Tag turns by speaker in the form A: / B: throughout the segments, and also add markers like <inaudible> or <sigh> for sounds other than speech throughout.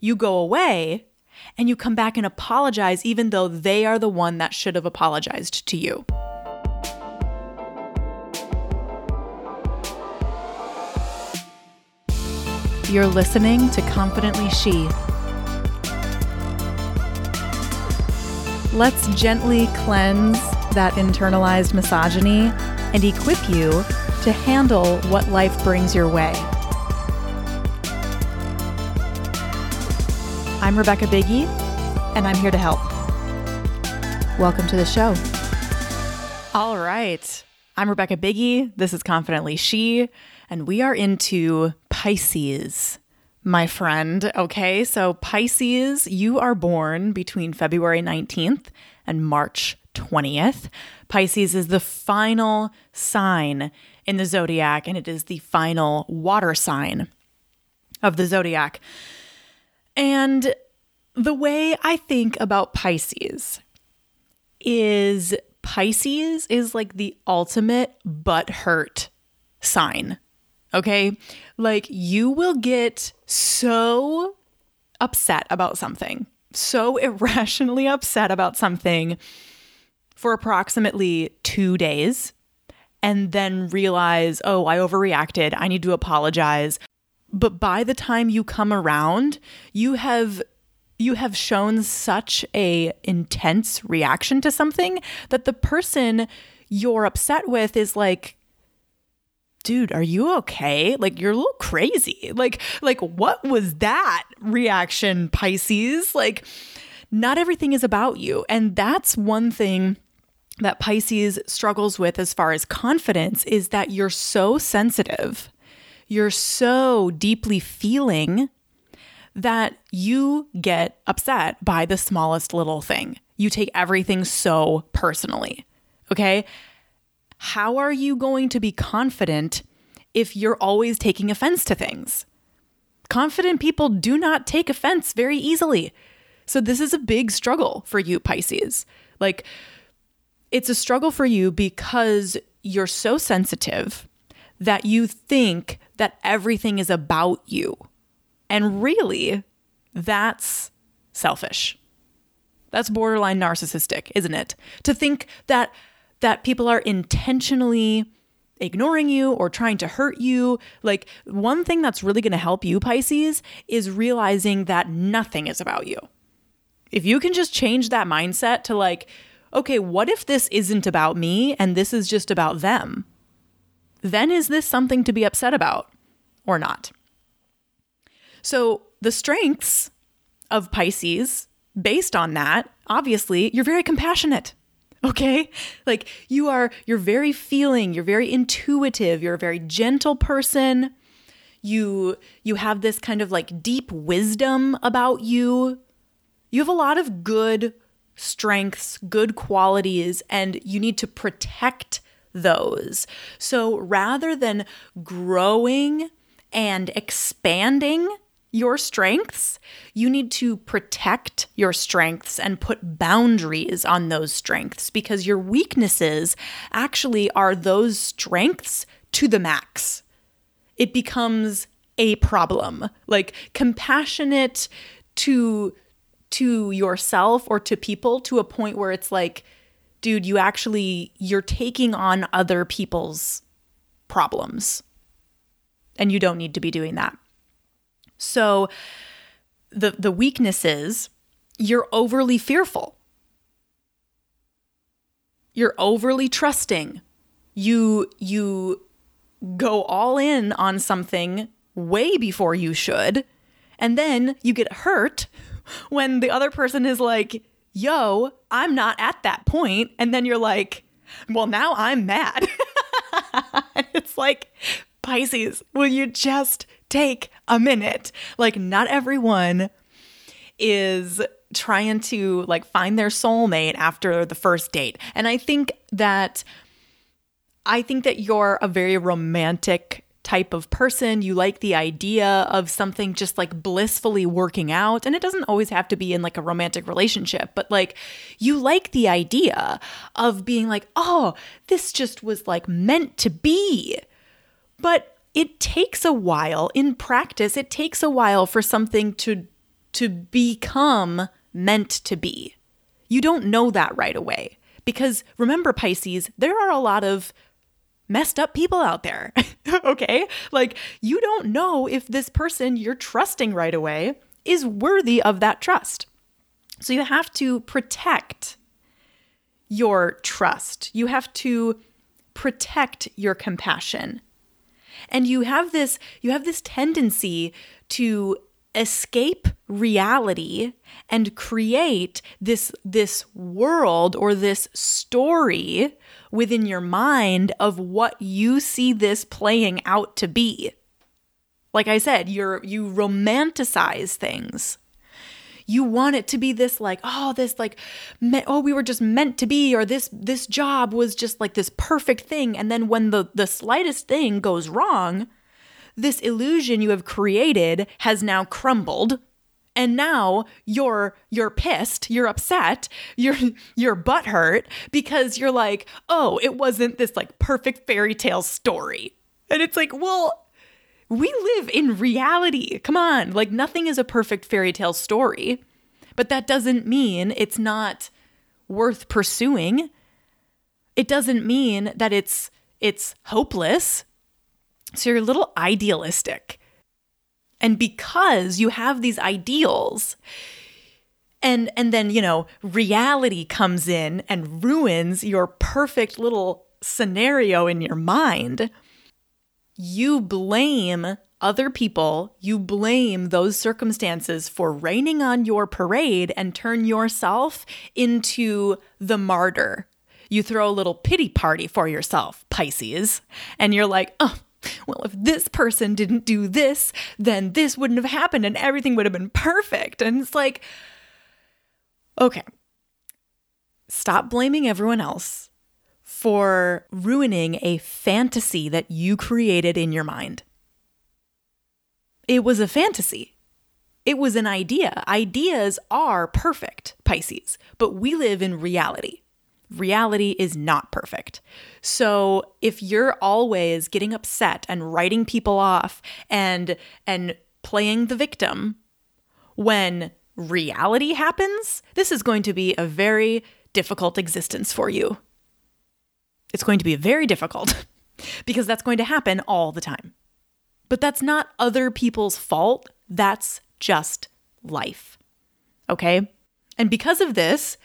A: you go away and you come back and apologize, even though they are the one that should have apologized to you. You're listening to Confidently She. Let's gently cleanse that internalized misogyny and equip you to handle what life brings your way. I'm Rebecca Biggie, and I'm here to help. Welcome to the show. All right. I'm Rebecca Biggie. This is Confidently She, and we are into Pisces, my friend. Okay, so Pisces, you are born between February 19th and March 20th. Pisces is the final sign in the zodiac, and it is the final water sign of the zodiac. And the way I think about Pisces is Pisces is like the ultimate butt hurt sign. Okay? Like you will get so upset about something, so <laughs> irrationally upset about something for approximately two days and then realize, oh, I overreacted. I need to apologize. But by the time you come around, you have you have shown such a intense reaction to something that the person you're upset with is like dude are you okay? Like you're a little crazy. Like like what was that reaction pisces? Like not everything is about you. And that's one thing that Pisces struggles with as far as confidence is that you're so sensitive, you're so deeply feeling that you get upset by the smallest little thing. You take everything so personally. Okay. How are you going to be confident if you're always taking offense to things? Confident people do not take offense very easily. So, this is a big struggle for you, Pisces. Like, it's a struggle for you because you're so sensitive that you think that everything is about you. And really, that's selfish. That's borderline narcissistic, isn't it? To think that that people are intentionally ignoring you or trying to hurt you. Like one thing that's really going to help you Pisces is realizing that nothing is about you. If you can just change that mindset to like okay, what if this isn't about me and this is just about them? Then is this something to be upset about or not? So, the strengths of Pisces, based on that, obviously, you're very compassionate. Okay? Like you are you're very feeling, you're very intuitive, you're a very gentle person. You you have this kind of like deep wisdom about you. You have a lot of good strengths, good qualities, and you need to protect those. So rather than growing and expanding your strengths, you need to protect your strengths and put boundaries on those strengths because your weaknesses actually are those strengths to the max. It becomes a problem. Like compassionate to to yourself or to people to a point where it's like, dude, you actually you're taking on other people's problems. And you don't need to be doing that. So the the weaknesses, you're overly fearful. You're overly trusting. You you go all in on something way before you should, and then you get hurt when the other person is like, yo, I'm not at that point. And then you're like, well, now I'm mad. <laughs> it's like, Pisces, will you just take a minute? Like, not everyone is trying to like find their soulmate after the first date. And I think that I think that you're a very romantic type of person. You like the idea of something just like blissfully working out. And it doesn't always have to be in like a romantic relationship, but like you like the idea of being like, oh, this just was like meant to be. But it takes a while in practice, it takes a while for something to to become meant to be. You don't know that right away. Because remember, Pisces, there are a lot of messed up people out there. <laughs> okay? Like, you don't know if this person you're trusting right away is worthy of that trust. So you have to protect your trust. You have to protect your compassion. And you have this you have this tendency to escape reality and create this this world or this story within your mind of what you see this playing out to be. Like I said, you're you romanticize things. You want it to be this like, oh, this like me- oh, we were just meant to be or this this job was just like this perfect thing. And then when the the slightest thing goes wrong, this illusion you have created has now crumbled. And now you're you're pissed you're upset <laughs> you're you're butthurt because you're like oh it wasn't this like perfect fairy tale story. And it's like well we live in reality. Come on. Like nothing is a perfect fairy tale story. But that doesn't mean it's not worth pursuing. It doesn't mean that it's it's hopeless. So you're a little idealistic. And because you have these ideals, and and then, you know, reality comes in and ruins your perfect little scenario in your mind, you blame other people, you blame those circumstances for raining on your parade and turn yourself into the martyr. You throw a little pity party for yourself, Pisces, and you're like, oh, well, if this person didn't do this, then this wouldn't have happened and everything would have been perfect. And it's like, okay, stop blaming everyone else for ruining a fantasy that you created in your mind. It was a fantasy. It was an idea. Ideas are perfect, Pisces, but we live in reality reality is not perfect. So if you're always getting upset and writing people off and and playing the victim when reality happens, this is going to be a very difficult existence for you. It's going to be very difficult <laughs> because that's going to happen all the time. But that's not other people's fault. That's just life. Okay? And because of this,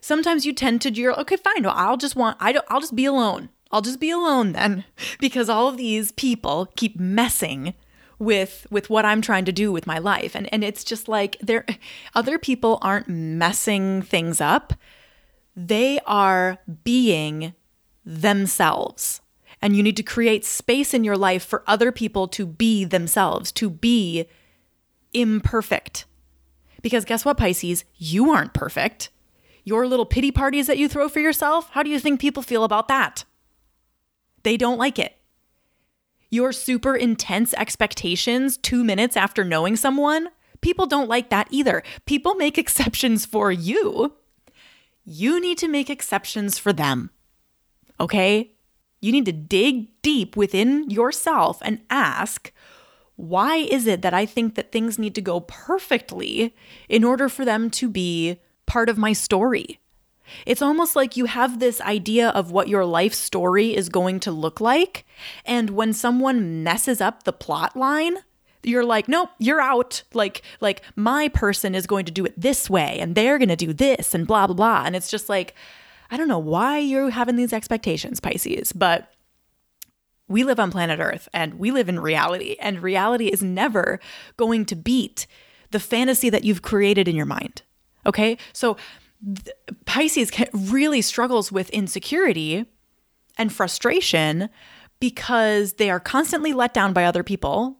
A: sometimes you tend to you're okay fine well i'll just want i don't i'll just be alone i'll just be alone then <laughs> because all of these people keep messing with with what i'm trying to do with my life and and it's just like there <laughs> other people aren't messing things up they are being themselves and you need to create space in your life for other people to be themselves to be imperfect because guess what pisces you aren't perfect your little pity parties that you throw for yourself, how do you think people feel about that? They don't like it. Your super intense expectations two minutes after knowing someone, people don't like that either. People make <laughs> exceptions for you. You need to make exceptions for them. Okay? You need to dig deep within yourself and ask, why is it that I think that things need to go perfectly in order for them to be part of my story. It's almost like you have this idea of what your life story is going to look like. And when someone messes up the plot line, you're like, nope, you're out. Like, like my person is going to do it this way and they're going to do this and blah, blah, blah. And it's just like, I don't know why you're having these expectations, Pisces, but we live on planet Earth and we live in reality, and reality is never going to beat the fantasy that you've created in your mind. Okay. So th- Pisces really struggles with insecurity and frustration because they are constantly let down by other people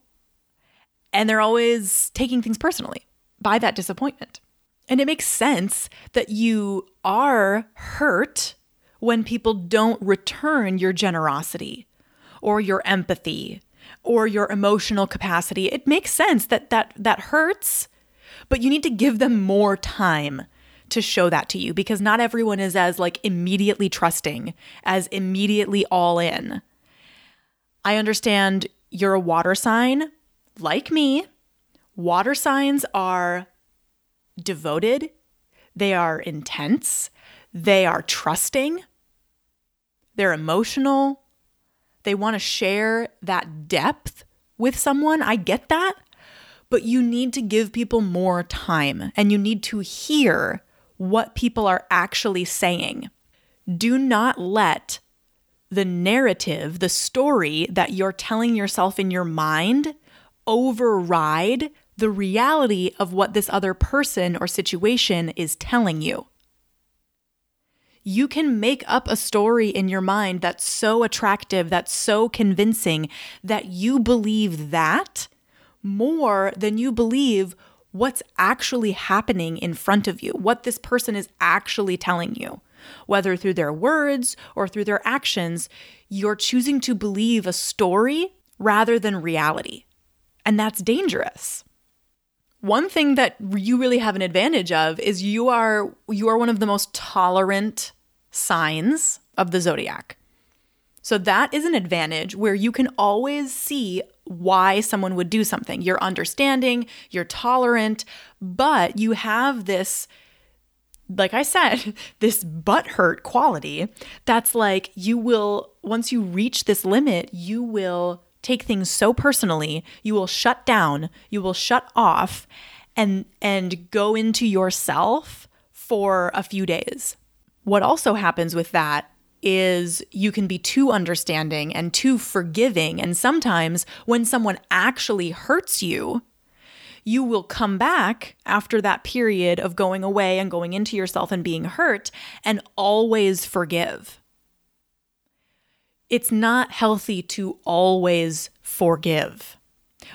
A: and they're always taking things personally by that disappointment. And it makes sense that you are hurt when people don't return your generosity or your empathy or your emotional capacity. It makes sense that that that hurts but you need to give them more time to show that to you because not everyone is as like immediately trusting, as immediately all in. I understand you're a water sign like me. Water signs are devoted, they are intense, they are trusting, they're emotional, they want to share that depth with someone. I get that. But you need to give people more time and you need to hear what people are actually saying. Do not let the narrative, the story that you're telling yourself in your mind override the reality of what this other person or situation is telling you. You can make up a story in your mind that's so attractive, that's so convincing that you believe that more than you believe what's actually happening in front of you, what this person is actually telling you. Whether through their words or through their actions, you're choosing to believe a story rather than reality. And that's dangerous. One thing that you really have an advantage of is you are you are one of the most tolerant signs of the zodiac. So that is an advantage where you can always see why someone would do something. You're understanding, you're tolerant, but you have this like I said, <laughs> this butthurt quality that's like you will, once you reach this limit, you will take things so personally, you will shut down, you will shut off and and go into yourself for a few days. What also happens with that is you can be too understanding and too forgiving and sometimes when someone actually hurts you, you will come back after that period of going away and going into yourself and being hurt and always forgive it's not healthy to always forgive.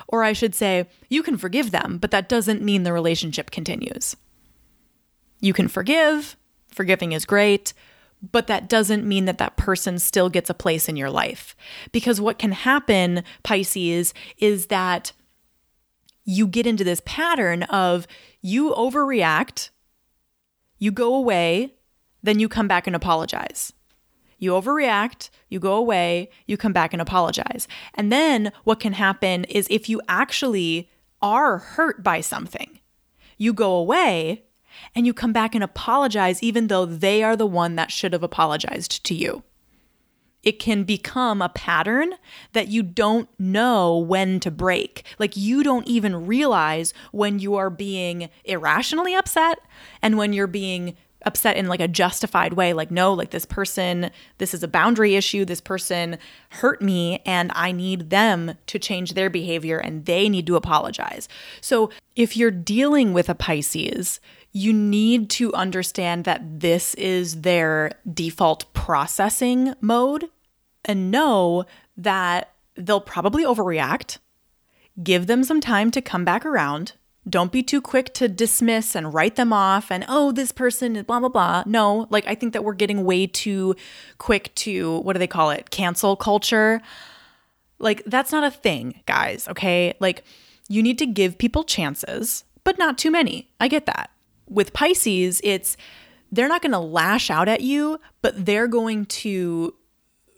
A: Or I should say, you can forgive them, but that doesn't mean the relationship continues. You can forgive, forgiving is great, but that doesn't mean that that person still gets a place in your life. Because what can happen, Pisces, is that you get into this pattern of you overreact, you go away, then you come back and apologize. You overreact, you go away, you come back and apologize. And then what can happen is if you actually are hurt by something, you go away and you come back and apologize, even though they are the one that should have apologized to you. It can become a pattern that you don't know when to break. Like you don't even realize when you are being irrationally upset and when you're being upset in like a justified way like no like this person this is a boundary issue this person hurt me and i need them to change their behavior and they need to apologize. So if you're dealing with a pisces you need to understand that this is their default processing mode and know that they'll probably overreact give them some time to come back around don't be too quick to dismiss and write them off and, oh, this person blah, blah, blah. No, like I think that we're getting way too quick to, what do they call it? Cancel culture. Like that's not a thing, guys, okay? Like you need to give people chances, but not too many. I get that. With Pisces, it's they're not going to lash out at you, but they're going to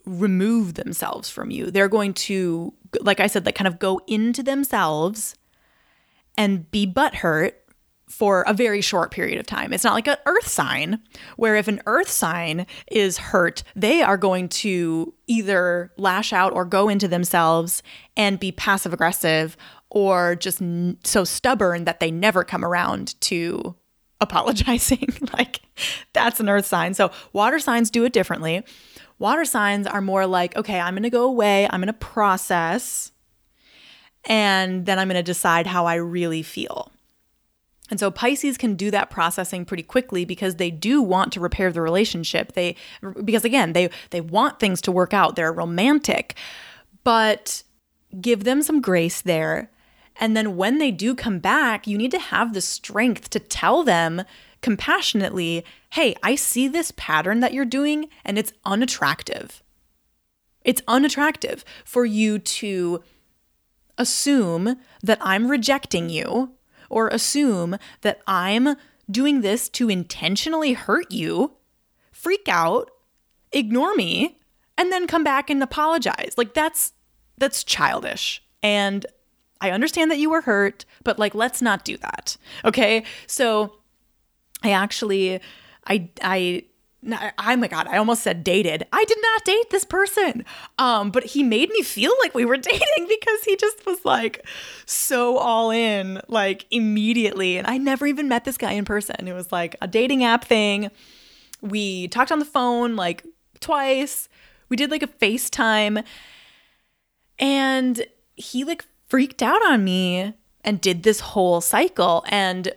A: remove themselves from you. They're going to, like I said, like kind of go into themselves and be butthurt for a very short period of time. It's not like an earth sign where if an earth sign is hurt, they are going to either lash out or go into themselves and be passive aggressive or just n- so stubborn that they never come around to <laughs> apologizing. <laughs> like that's an earth sign. So water signs do it differently. Water signs are more like, okay, I'm going to go away, I'm going to process and then I'm going to decide how I really feel. And so Pisces can do that processing pretty quickly because they do want to repair the relationship. They because again, they they want things to work out. They're romantic. But give them some grace there. And then when they do come back, you need to have the strength to tell them compassionately, "Hey, I see this pattern that you're doing and it's unattractive." It's unattractive for you to assume that I'm rejecting you or assume that I'm doing this to intentionally hurt you, freak out, ignore me, and then come back and apologize. Like that's that's childish. And I understand that you were hurt, but like, let's not do that. Okay. So I actually, I, I, oh my god, I almost said dated. I did not date this person. Um, but he made me feel like we were <laughs> dating because he just was like so all in, like immediately. And I never even met this guy in person. It was like a dating app thing. We talked on the phone like twice. We did like a FaceTime. And he like freaked out on me and did this whole cycle. And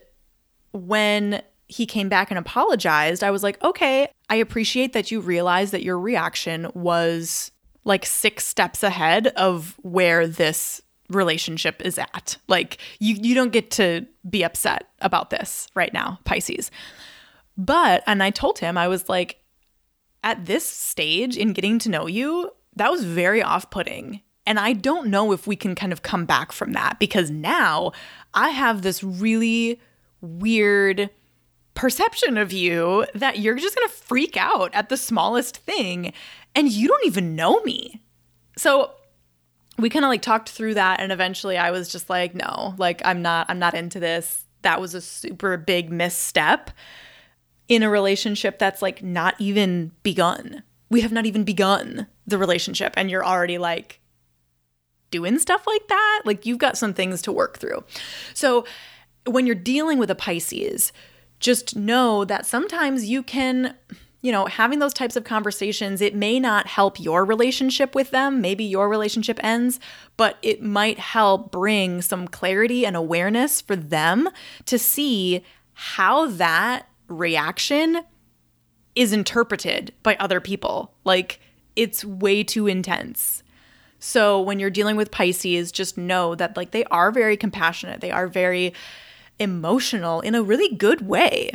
A: when he came back and apologized, I was like, okay, I appreciate that you realized that your reaction was like six steps ahead of where this relationship is at. Like you you don't get to be upset about this right now, Pisces. But and I told him I was like at this stage in getting to know you, that was very off-putting. And I don't know if we can kind of come back from that because now I have this really weird perception of you that you're just going to freak out at the smallest thing and you don't even know me. So we kind of like talked through that and eventually I was just like no, like I'm not I'm not into this. That was a super big misstep in a relationship that's like not even begun. We have not even begun the relationship and you're already like doing stuff like that. Like you've got some things to work through. So when you're dealing with a Pisces, just know that sometimes you can you know, having those types of conversations, it may not help your relationship with them. Maybe your relationship ends, but it might help bring some clarity and awareness for them to see how that reaction is interpreted by other people. Like, it's way too intense. So, when you're dealing with Pisces, just know that, like, they are very compassionate. They are very emotional in a really good way.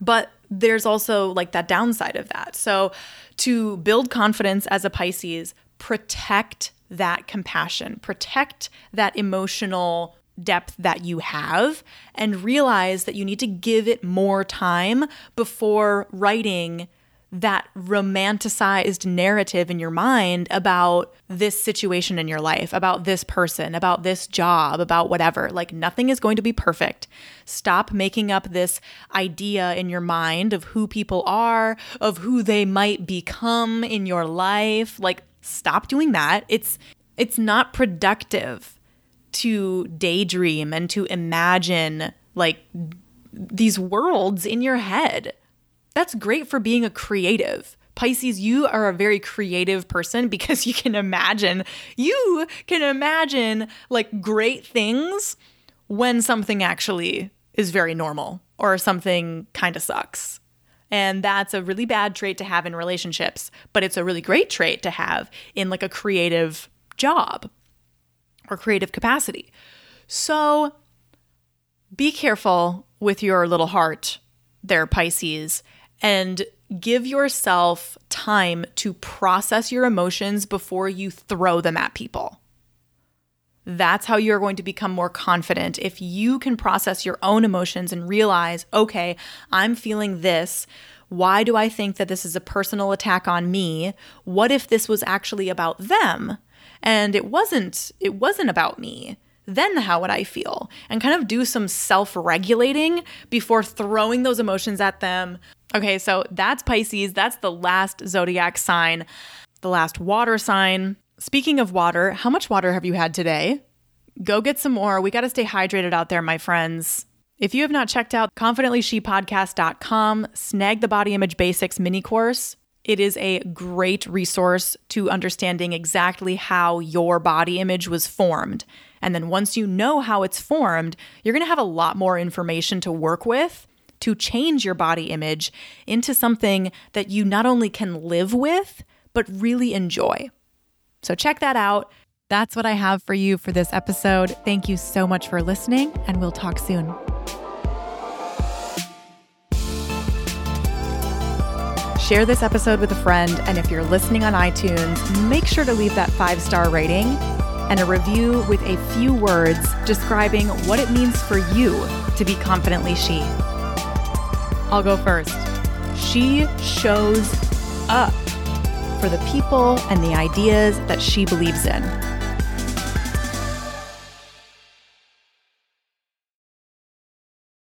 A: But there's also like that downside of that. So, to build confidence as a Pisces, protect that compassion, protect that emotional depth that you have, and realize that you need to give it more time before writing that romanticized narrative in your mind about this situation in your life, about this person, about this job, about whatever. Like nothing is going to be perfect. Stop making up this idea in your mind of who people are, of who they might become in your life. Like stop doing that. It's it's not productive to daydream and to imagine like these worlds in your head that's great for being a creative. Pisces, you are a very creative person <laughs> because you can imagine, you can imagine like great things when something actually is very normal or something kind of sucks. And that's a really bad trait to have in relationships, but it's a really great trait to have in like a creative job or creative capacity. So be careful with your little heart there, Pisces, and give yourself time to process your emotions before you throw them at people. That's how you're going to become more confident. If you can process your own emotions and realize, okay, I'm feeling this. Why do I think that this is a personal attack on me? What if this was actually about them? And it wasn't it wasn't about me then how would I feel? And kind of do some self regulating before throwing those emotions at them. Okay, so that's Pisces. That's the last zodiac sign, the last water sign. Speaking of water, how much water have you had today? Go get some more. We got to stay hydrated out there, my friends. If you have not checked out confidentlyshe.podcast.com, snag the body image basics mini course. It is a great resource to understanding exactly how your body image was formed. And then once you know how it's formed, you're going to have a lot more information to work with to change your body image into something that you not only can live with, but really enjoy. So check that out. That's what I have for you for this episode. Thank you so much for listening, and we'll talk soon. Share this episode with a friend, and if you're listening on iTunes, make sure to leave that five star rating and a review with a few words describing what it means for you to be confidently she. I'll go first. She shows up for the people and the ideas that she believes in.